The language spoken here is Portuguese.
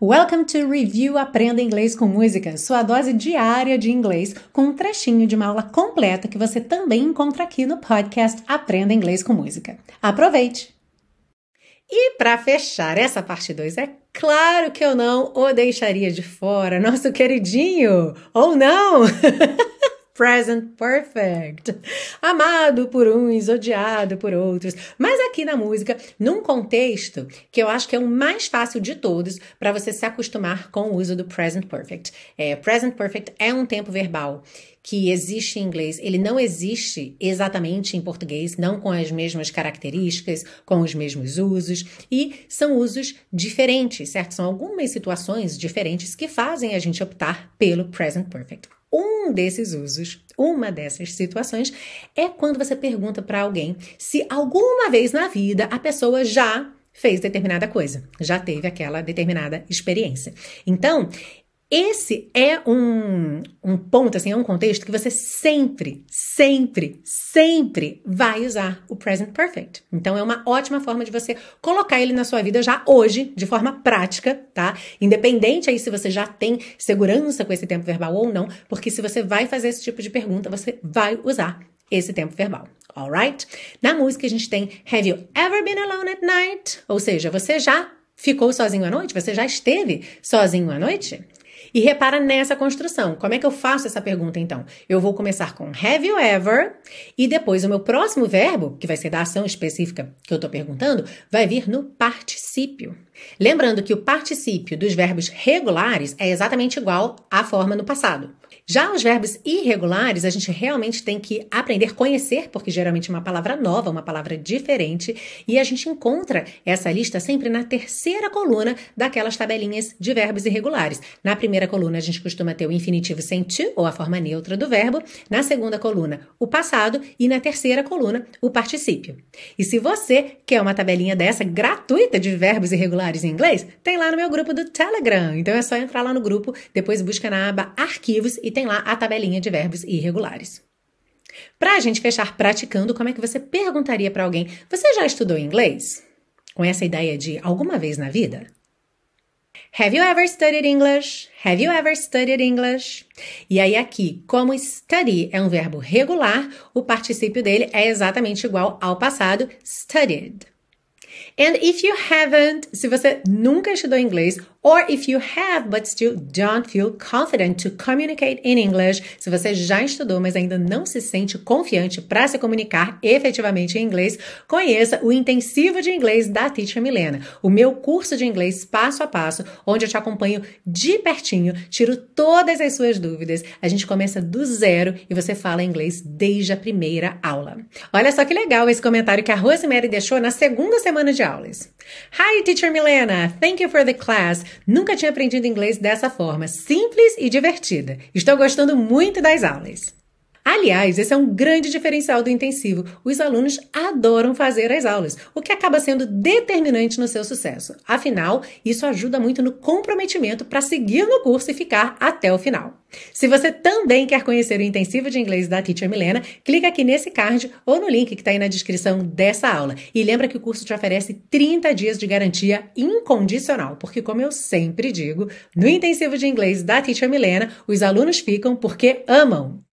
Welcome to Review Aprenda Inglês com Música, sua dose diária de inglês, com um trechinho de uma aula completa que você também encontra aqui no podcast Aprenda Inglês com Música. Aproveite! E para fechar essa parte 2, é claro que eu não o deixaria de fora, nosso queridinho, ou não? present perfect. Amado por uns, odiado por outros. Mas aqui na música, num contexto que eu acho que é o mais fácil de todos para você se acostumar com o uso do present perfect. É, present perfect é um tempo verbal que existe em inglês, ele não existe exatamente em português, não com as mesmas características, com os mesmos usos, e são usos diferentes, certo? São algumas situações diferentes que fazem a gente optar pelo present perfect. Um desses usos, uma dessas situações, é quando você pergunta para alguém se alguma vez na vida a pessoa já fez determinada coisa, já teve aquela determinada experiência. Então, esse é um, um ponto, assim, é um contexto que você sempre, sempre, sempre vai usar o present perfect. Então é uma ótima forma de você colocar ele na sua vida já hoje, de forma prática, tá? Independente aí se você já tem segurança com esse tempo verbal ou não, porque se você vai fazer esse tipo de pergunta, você vai usar esse tempo verbal. Alright? Na música a gente tem Have you ever been alone at night? Ou seja, você já ficou sozinho à noite? Você já esteve sozinho à noite? E repara nessa construção. Como é que eu faço essa pergunta então? Eu vou começar com have you ever e depois o meu próximo verbo, que vai ser da ação específica que eu estou perguntando, vai vir no particípio. Lembrando que o particípio dos verbos regulares é exatamente igual à forma no passado. Já os verbos irregulares, a gente realmente tem que aprender conhecer, porque geralmente é uma palavra nova, uma palavra diferente, e a gente encontra essa lista sempre na terceira coluna daquelas tabelinhas de verbos irregulares. Na primeira coluna, a gente costuma ter o infinitivo sem to, ou a forma neutra do verbo, na segunda coluna, o passado, e na terceira coluna, o particípio. E se você quer uma tabelinha dessa gratuita de verbos irregulares em inglês, tem lá no meu grupo do Telegram. Então é só entrar lá no grupo, depois busca na aba Arquivos e tem lá a tabelinha de verbos irregulares. Para a gente fechar praticando, como é que você perguntaria para alguém: Você já estudou inglês? Com essa ideia de alguma vez na vida? Have you ever studied English? Have you ever studied English? E aí, aqui, como study é um verbo regular, o particípio dele é exatamente igual ao passado studied. And if you haven't, se você nunca estudou inglês, or if you have but still don't feel confident to communicate in English, se você já estudou, mas ainda não se sente confiante para se comunicar efetivamente em inglês, conheça o intensivo de inglês da Teacher Milena, o meu curso de inglês passo a passo, onde eu te acompanho de pertinho, tiro todas as suas dúvidas. A gente começa do zero e você fala inglês desde a primeira aula. Olha só que legal esse comentário que a Rosemary deixou na segunda semana de aulas. Hi, Teacher Milena! Thank you for the class. Nunca tinha aprendido inglês dessa forma, simples e divertida. Estou gostando muito das aulas. Aliás, esse é um grande diferencial do intensivo. Os alunos adoram fazer as aulas, o que acaba sendo determinante no seu sucesso. Afinal, isso ajuda muito no comprometimento para seguir no curso e ficar até o final. Se você também quer conhecer o intensivo de inglês da Teacher Milena, clica aqui nesse card ou no link que está aí na descrição dessa aula. E lembra que o curso te oferece 30 dias de garantia incondicional, porque, como eu sempre digo, no intensivo de inglês da Teacher Milena, os alunos ficam porque amam.